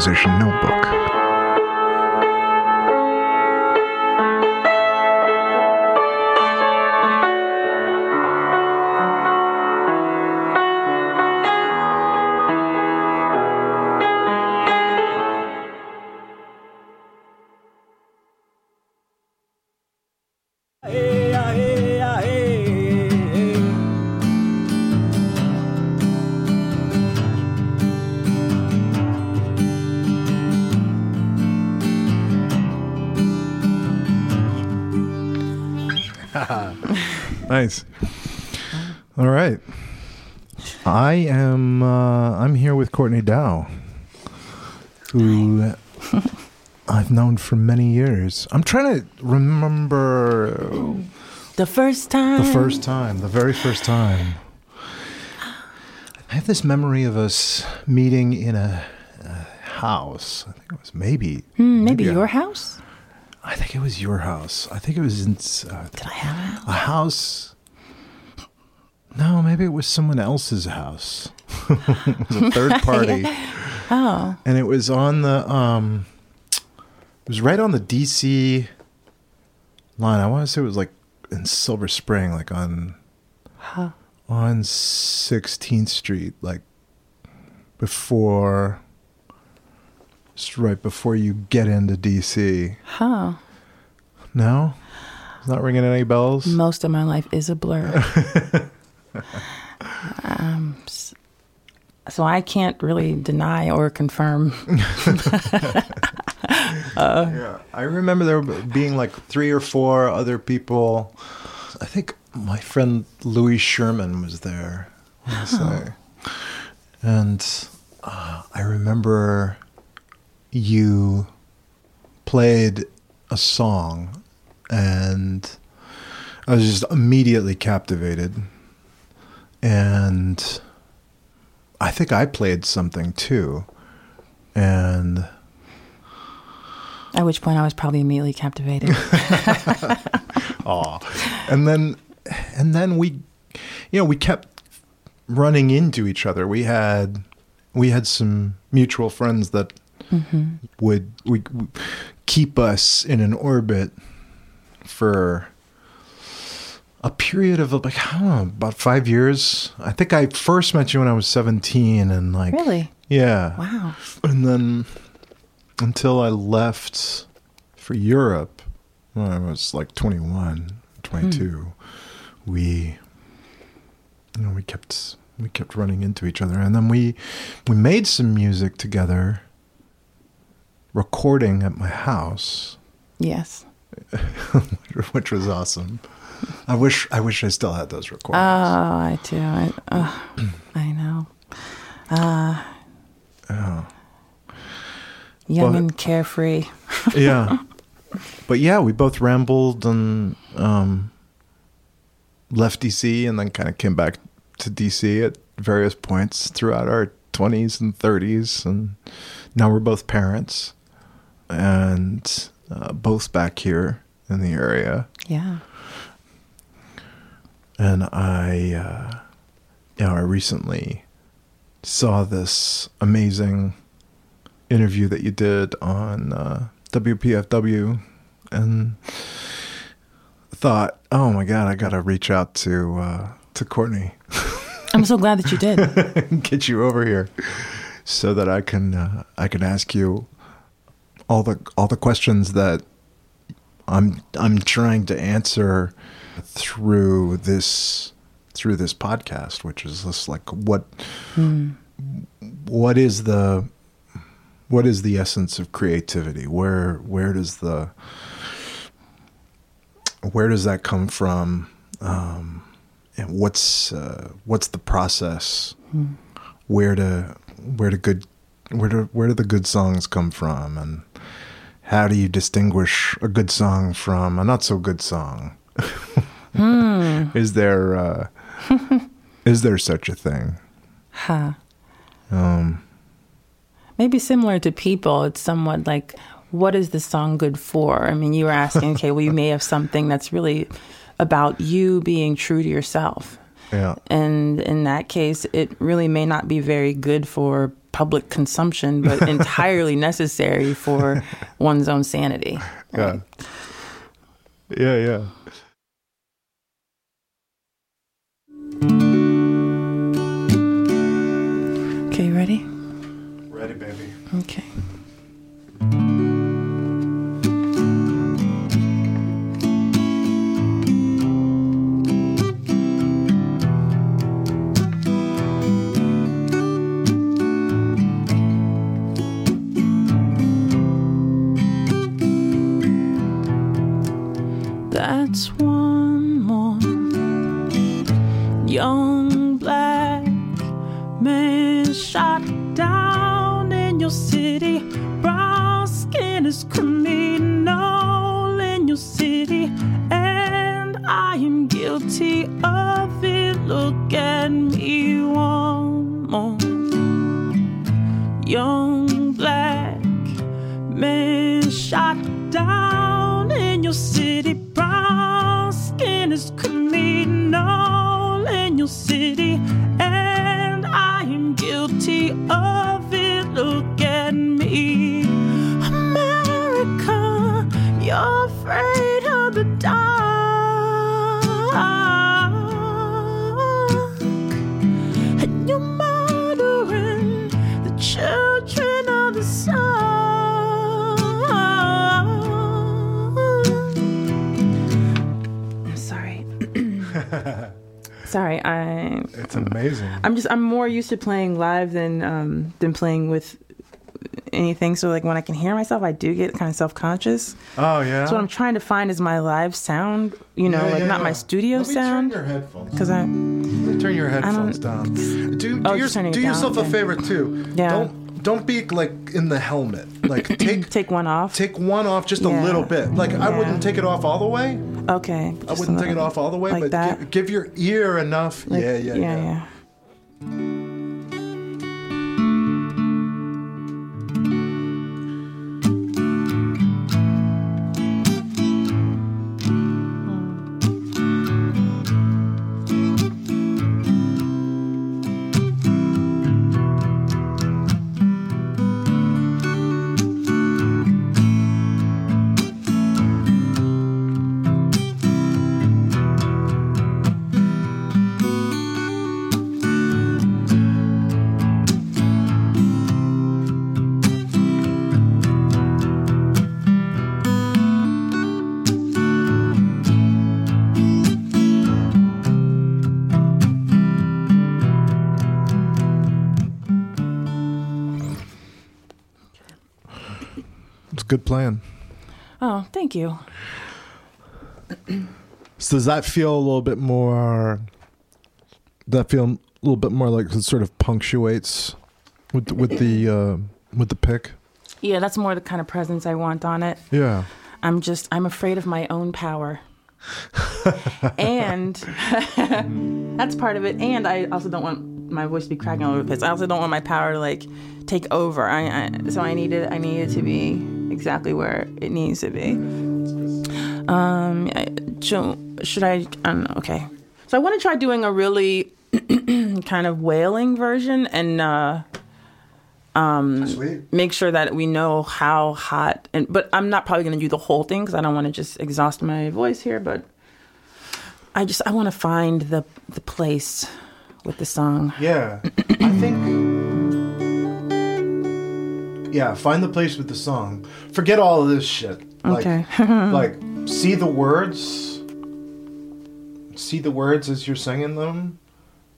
Notebook. Nice. All right. I am. Uh, I'm here with Courtney Dow, who I've known for many years. I'm trying to remember The first time. the first time, the very first time. I have this memory of us meeting in a, a house. I think it was maybe Hmm, maybe a- your house? I think it was your house. I think it was in uh, Did I have a house. No, maybe it was someone else's house. it was a third party? Oh, and it was on the um, it was right on the DC line. I want to say it was like in Silver Spring, like on huh. on Sixteenth Street, like before, just right before you get into DC. Huh. No, it's not ringing any bells. Most of my life is a blur. um, so I can't really deny or confirm. Yeah, I remember there being like three or four other people. I think my friend Louis Sherman was there. I. And uh, I remember you played a song, and I was just immediately captivated. And I think I played something too. And At which point I was probably immediately captivated. Aw. And then and then we you know, we kept running into each other. We had we had some mutual friends that mm-hmm. would we, we keep us in an orbit for a period of like I know, about five years. I think I first met you when I was seventeen and like really? Yeah. Wow. And then until I left for Europe when I was like 21, 22, hmm. we you know, we kept we kept running into each other and then we we made some music together recording at my house Yes. which was awesome. I wish I wish I still had those recordings. Oh. I do. I, oh, I know. Uh, Oh. young But- and carefree. yeah. But yeah, we both rambled and um, left DC and then kind of came back to DC at various points throughout our 20s and 30s. And now we're both parents and uh, both back here in the area. Yeah. And I, uh, you know, I recently saw this amazing interview that you did on uh, WPFW and thought, oh my God, I got to reach out to, uh, to Courtney I'm so glad that you did. get you over here so that I can, uh, I can ask you all the, all the questions that I'm, I'm trying to answer through this, through this podcast, which is just like, what, what is the what is the essence of creativity? Where where does the where does that come from? Um, and what's uh, what's the process? Where to where do good where do where do the good songs come from? And how do you distinguish a good song from a not so good song is there uh, is there such a thing Huh. um, Maybe similar to people, it's somewhat like, what is the song good for? I mean, you were asking, okay, well, you may have something that's really about you being true to yourself. yeah And in that case, it really may not be very good for public consumption, but entirely necessary for one's own sanity. Yeah. Yeah, yeah. That's one more young black man shot down in your city. Brown skin is criminal am I'm just I'm more used to playing live than um than playing with anything. So like when I can hear myself, I do get kind of self conscious. Oh yeah. So what I'm trying to find is my live sound. You know, Yeah, like yeah, not my yeah. studio Let me sound. Turn your headphones. Because I turn your headphones down. Do, do, Oh, your, do down, yourself a favor too. Yeah. Don't don't be like in the helmet. Like take take one off. take one off just Yeah. a little bit. Like I wouldn't take it off all the way. okay. I wouldn't take it off all the way, like but. Give, give your ear enough. Like- yeah, yeah, yeah, yeah. Yeah. It's good plan. Oh, thank you. So does that feel a little bit more? That feel a little bit more like it sort of punctuates with the, with the uh, with the pick. Yeah, that's more the kind of presence I want on it. Yeah. I'm just I'm afraid of my own power. and that's part of it. And I also don't want my voice to be cracking all over the place. I also don't want my power to like take over. I, I so I needed I needed to be exactly where it needs to be. Um should I, I don't know, okay. So I want to try doing a really kind of wailing version and uh Sweet. make sure that we know how hot and but i'm not probably going to do the whole thing because i don't want to just exhaust my voice here but i just i want to find the the place with the song Yeah, I think. Yeah, find the place with the song. Forget all of this shit. Like, Okay. like, see the words. See the words as you're singing them,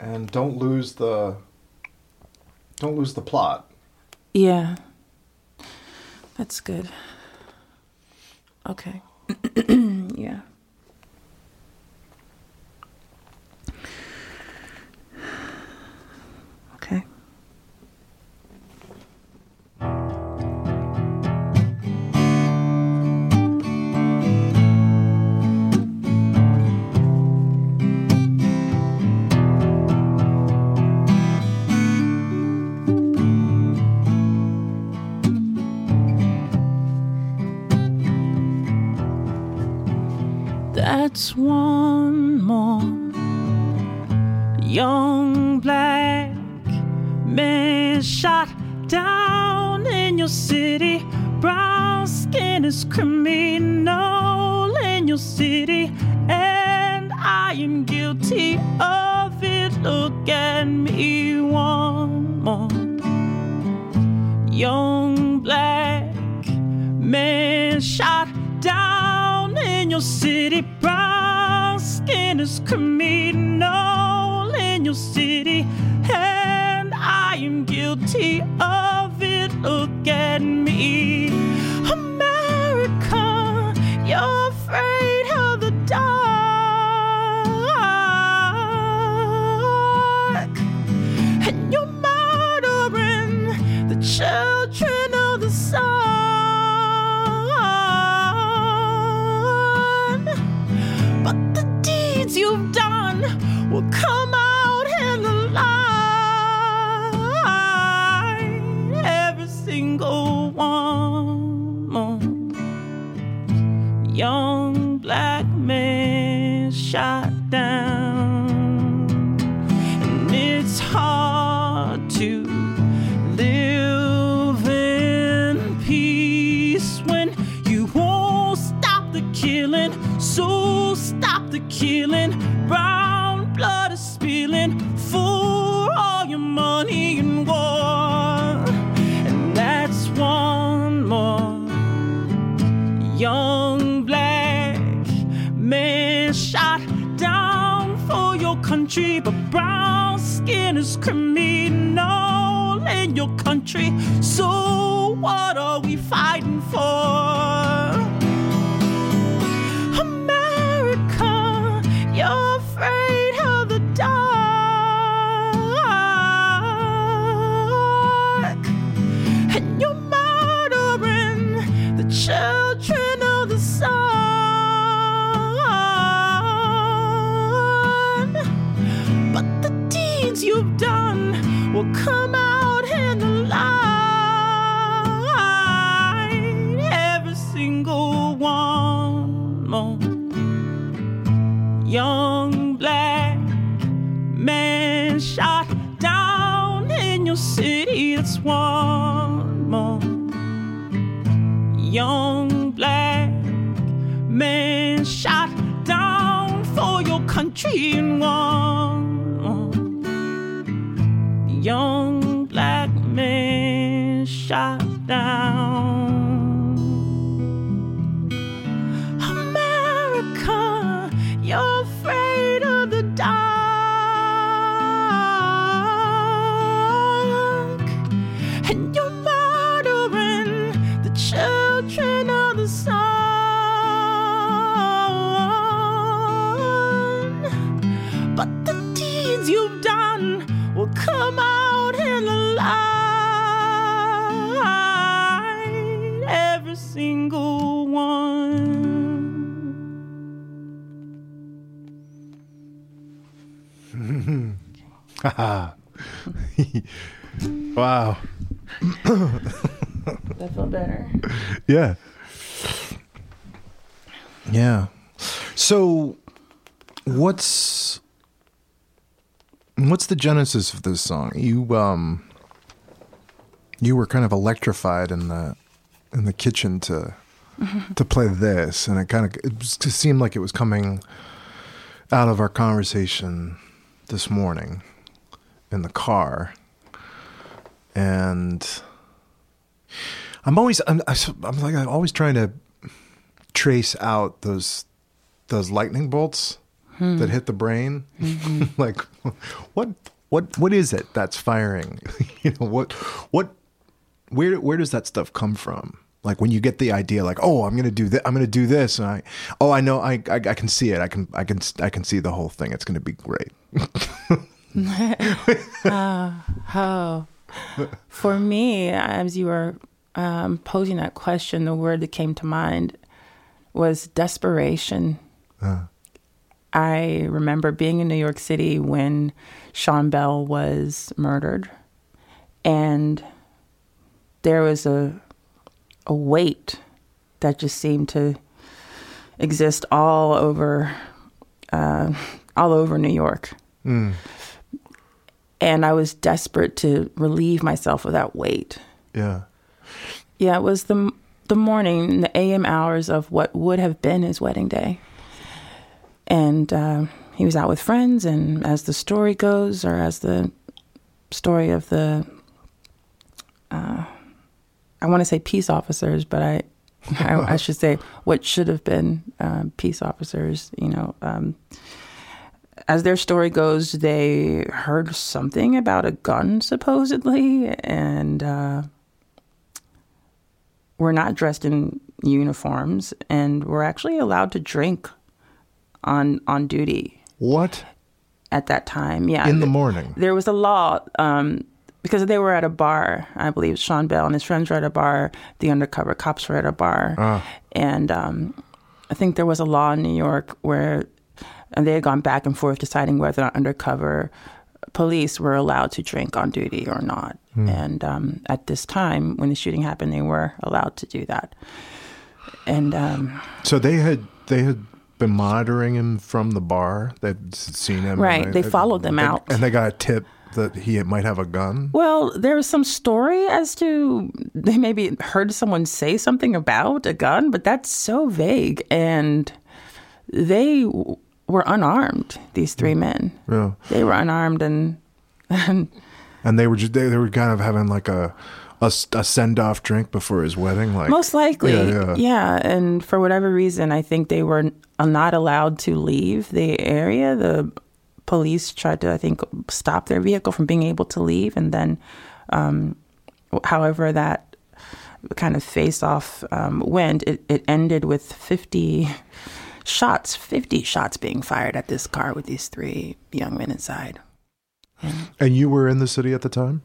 and don't lose the. Don't lose the plot. yeah that's good okay That's one more young black man shot down in your city. Brown skin is criminal in your city, and I am guilty of it. Look at me one more. Young black man shot down in your city. Skin is criminal in your city, and I am guilty of it. Look at me, will come out in the light. Every single one. Young black man shot down. And it's hard to live in peace when you won't stop the killing. So stop the killing. Country, but brown skin is criminal in your country. So what are we fighting for? Down Wow. That felt better. Yeah. Yeah. So what's what's the genesis of this song? You um you were kind of electrified in the in the kitchen to to play this and it kind of it seemed like it was coming out of our conversation this morning in the car and I'm always I'm, I'm like I'm always trying to trace out those those lightning bolts hmm. that hit the brain. Mm-hmm. like what what what is it that's firing? you know what what where where does that stuff come from? Like when you get the idea, like oh I'm gonna do this, I'm gonna do this, and I oh I know I, I I can see it, I can I can I can see the whole thing. It's gonna be great. Oh, for me, as you were um, posing that question, the word that came to mind was desperation. I remember being in New York City when Sean Bell was murdered, and there was a a weight that just seemed to exist all over uh, all over New York. And I was desperate to relieve myself of that weight. Yeah. Yeah, it was the the morning, the AM hours of what would have been his wedding day, and uh, he was out with friends. And as the story goes, or as the story of the, uh, I want to say peace officers, but I, I, I, should say what should have been uh, peace officers. You know, um, as their story goes, they heard something about a gun supposedly, and uh, were not dressed in uniforms, and were actually allowed to drink on on duty. What? At that time, yeah. In the morning. There was a law um, because they were at a bar. I believe Sean Bell and his friends were at a bar. The undercover cops were at a bar, Ah. and um, I think there was a law in New York where and they had gone back and forth deciding whether or not undercover police were allowed to drink on duty or not. And um, at this time, when the shooting happened, they were allowed to do that. And um, So they had they had been monitoring him from the bar. They'd seen him. Right, and they followed them they- out. and they got a tip that he might have a gun. well, there was some story as to they maybe heard someone say something about a gun, but that's so vague. And they w- were unarmed. These three men, Yeah. they were unarmed, and and And they were just they, they were kind of having like a a, send off drink before his wedding. Like Most likely, Yeah, yeah. And for whatever reason, I think they were not allowed to leave the area. The police tried to, I think, stop their vehicle from being able to leave, and then, um, however, that kind of face-off um, went. It, it ended with fifty shots, fifty shots being fired at this car with these three young men inside. And you were in the city at the time.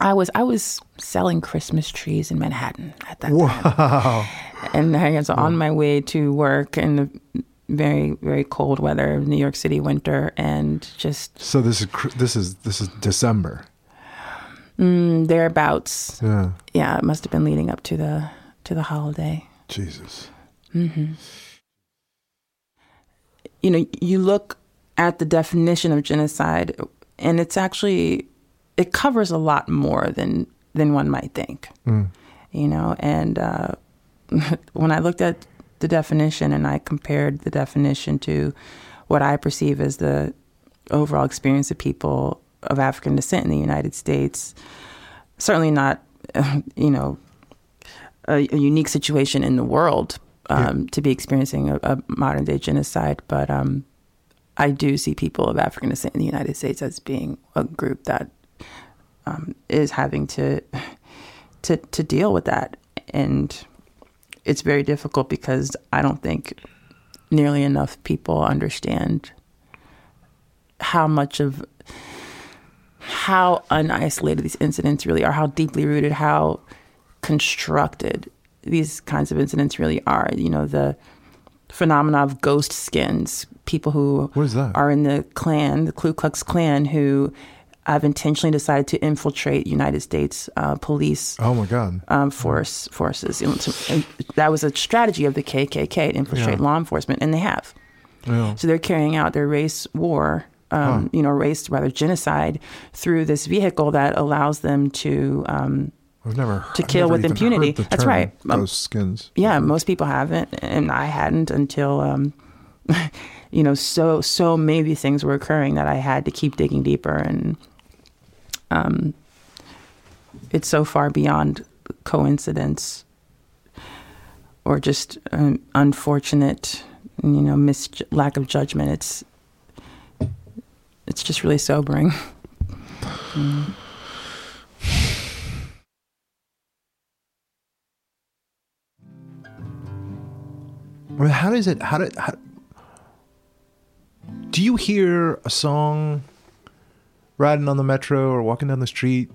I was I was selling Christmas trees in Manhattan at that time. Wow. and I was on my way to work in the very very cold weather, New York City winter, and just So this is this is this is December. mm, thereabouts. Yeah. Yeah, it must have been leading up to the to the holiday. Jesus. You know, you look at the definition of genocide, and it's actually it covers a lot more than than one might think. You know, and uh, when I looked at the definition and I compared the definition to what I perceive as the overall experience of people of African descent in the United States, certainly not, you know, a, a unique situation in the world um, to be experiencing a, a modern day genocide, but um, I do see people of African descent in the United States as being a group that um, is having to to to deal with that, and it's very difficult because I don't think nearly enough people understand how much of how unisolated these incidents really are, how deeply rooted, how constructed these kinds of incidents really are. You know, the phenomena of ghost skins, people who What is that? are in the Klan, the Ku Klux Klan, who have intentionally decided to infiltrate United States uh, police Oh my God. um, force forces. You know, to- and that was a strategy of the KKK to infiltrate Yeah. law enforcement, and they have. Yeah. So they're carrying out their race war, um, you know, race rather genocide through this vehicle that allows them to. Um, I've never To kill never with impunity. That's term right. Um, skins. yeah, most people haven't, and I hadn't until, um, you know, so so many things were occurring that I had to keep digging deeper, and um, it's so far beyond coincidence or just um, unfortunate, you know, mis- lack of judgment. It's it's just really sobering. I how does it? How do? How, do you hear a song riding on the metro or walking down the street?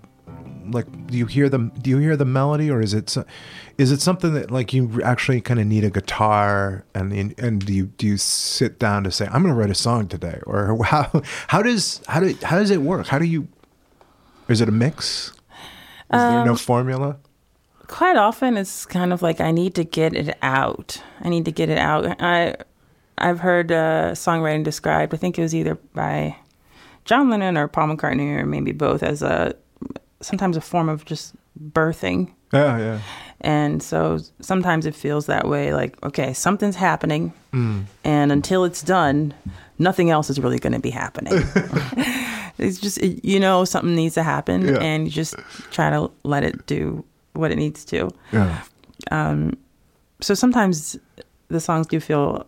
Like, do you hear the? Do you hear the melody, or is it? Is it something that like you actually kind of need a guitar and and and do you do you sit down to say I'm going to write a song today, or how how does how do how does it work? How do you? Is it a mix? Is there no um, formula? Quite often it's kind of like I need to get it out. I need to get it out. I I've heard uh, songwriting described. I think it was either by John Lennon or Paul McCartney or maybe both as a sometimes a form of just birthing. Yeah, yeah. And so sometimes it feels that way like, okay, something's happening. Mm. And until it's done, nothing else is really going to be happening. it's just, you know, something needs to happen Yeah. and you just try to let it do what it needs to. Yeah. Um, so sometimes the songs do feel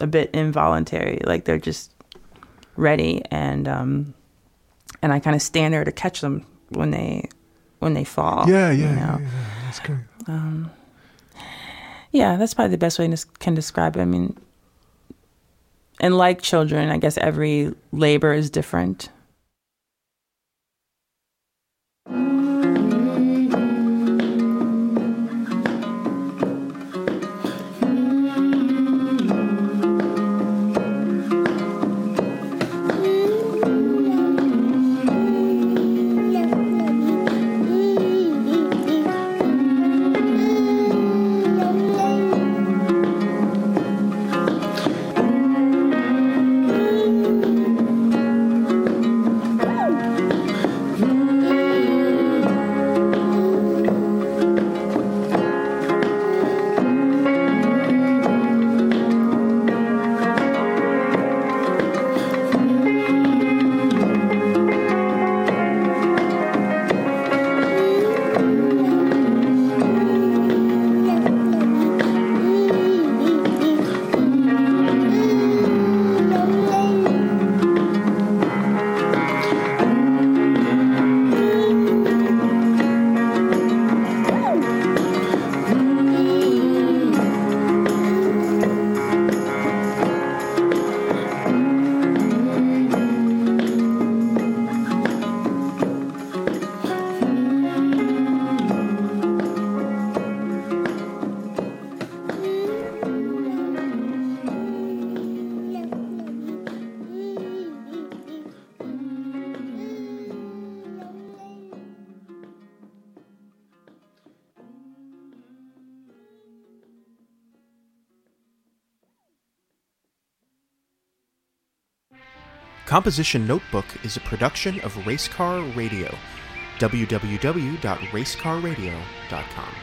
a bit involuntary, like they're just ready, and um, and I kind of stand there to catch them when they when they fall. Yeah, you yeah, know? yeah, yeah. That's great. Um, yeah, that's probably the best way to can describe it. I mean, and like children, I guess every labor is different. Composition Notebook is a production of Racecar Radio. www.racecarradio.com.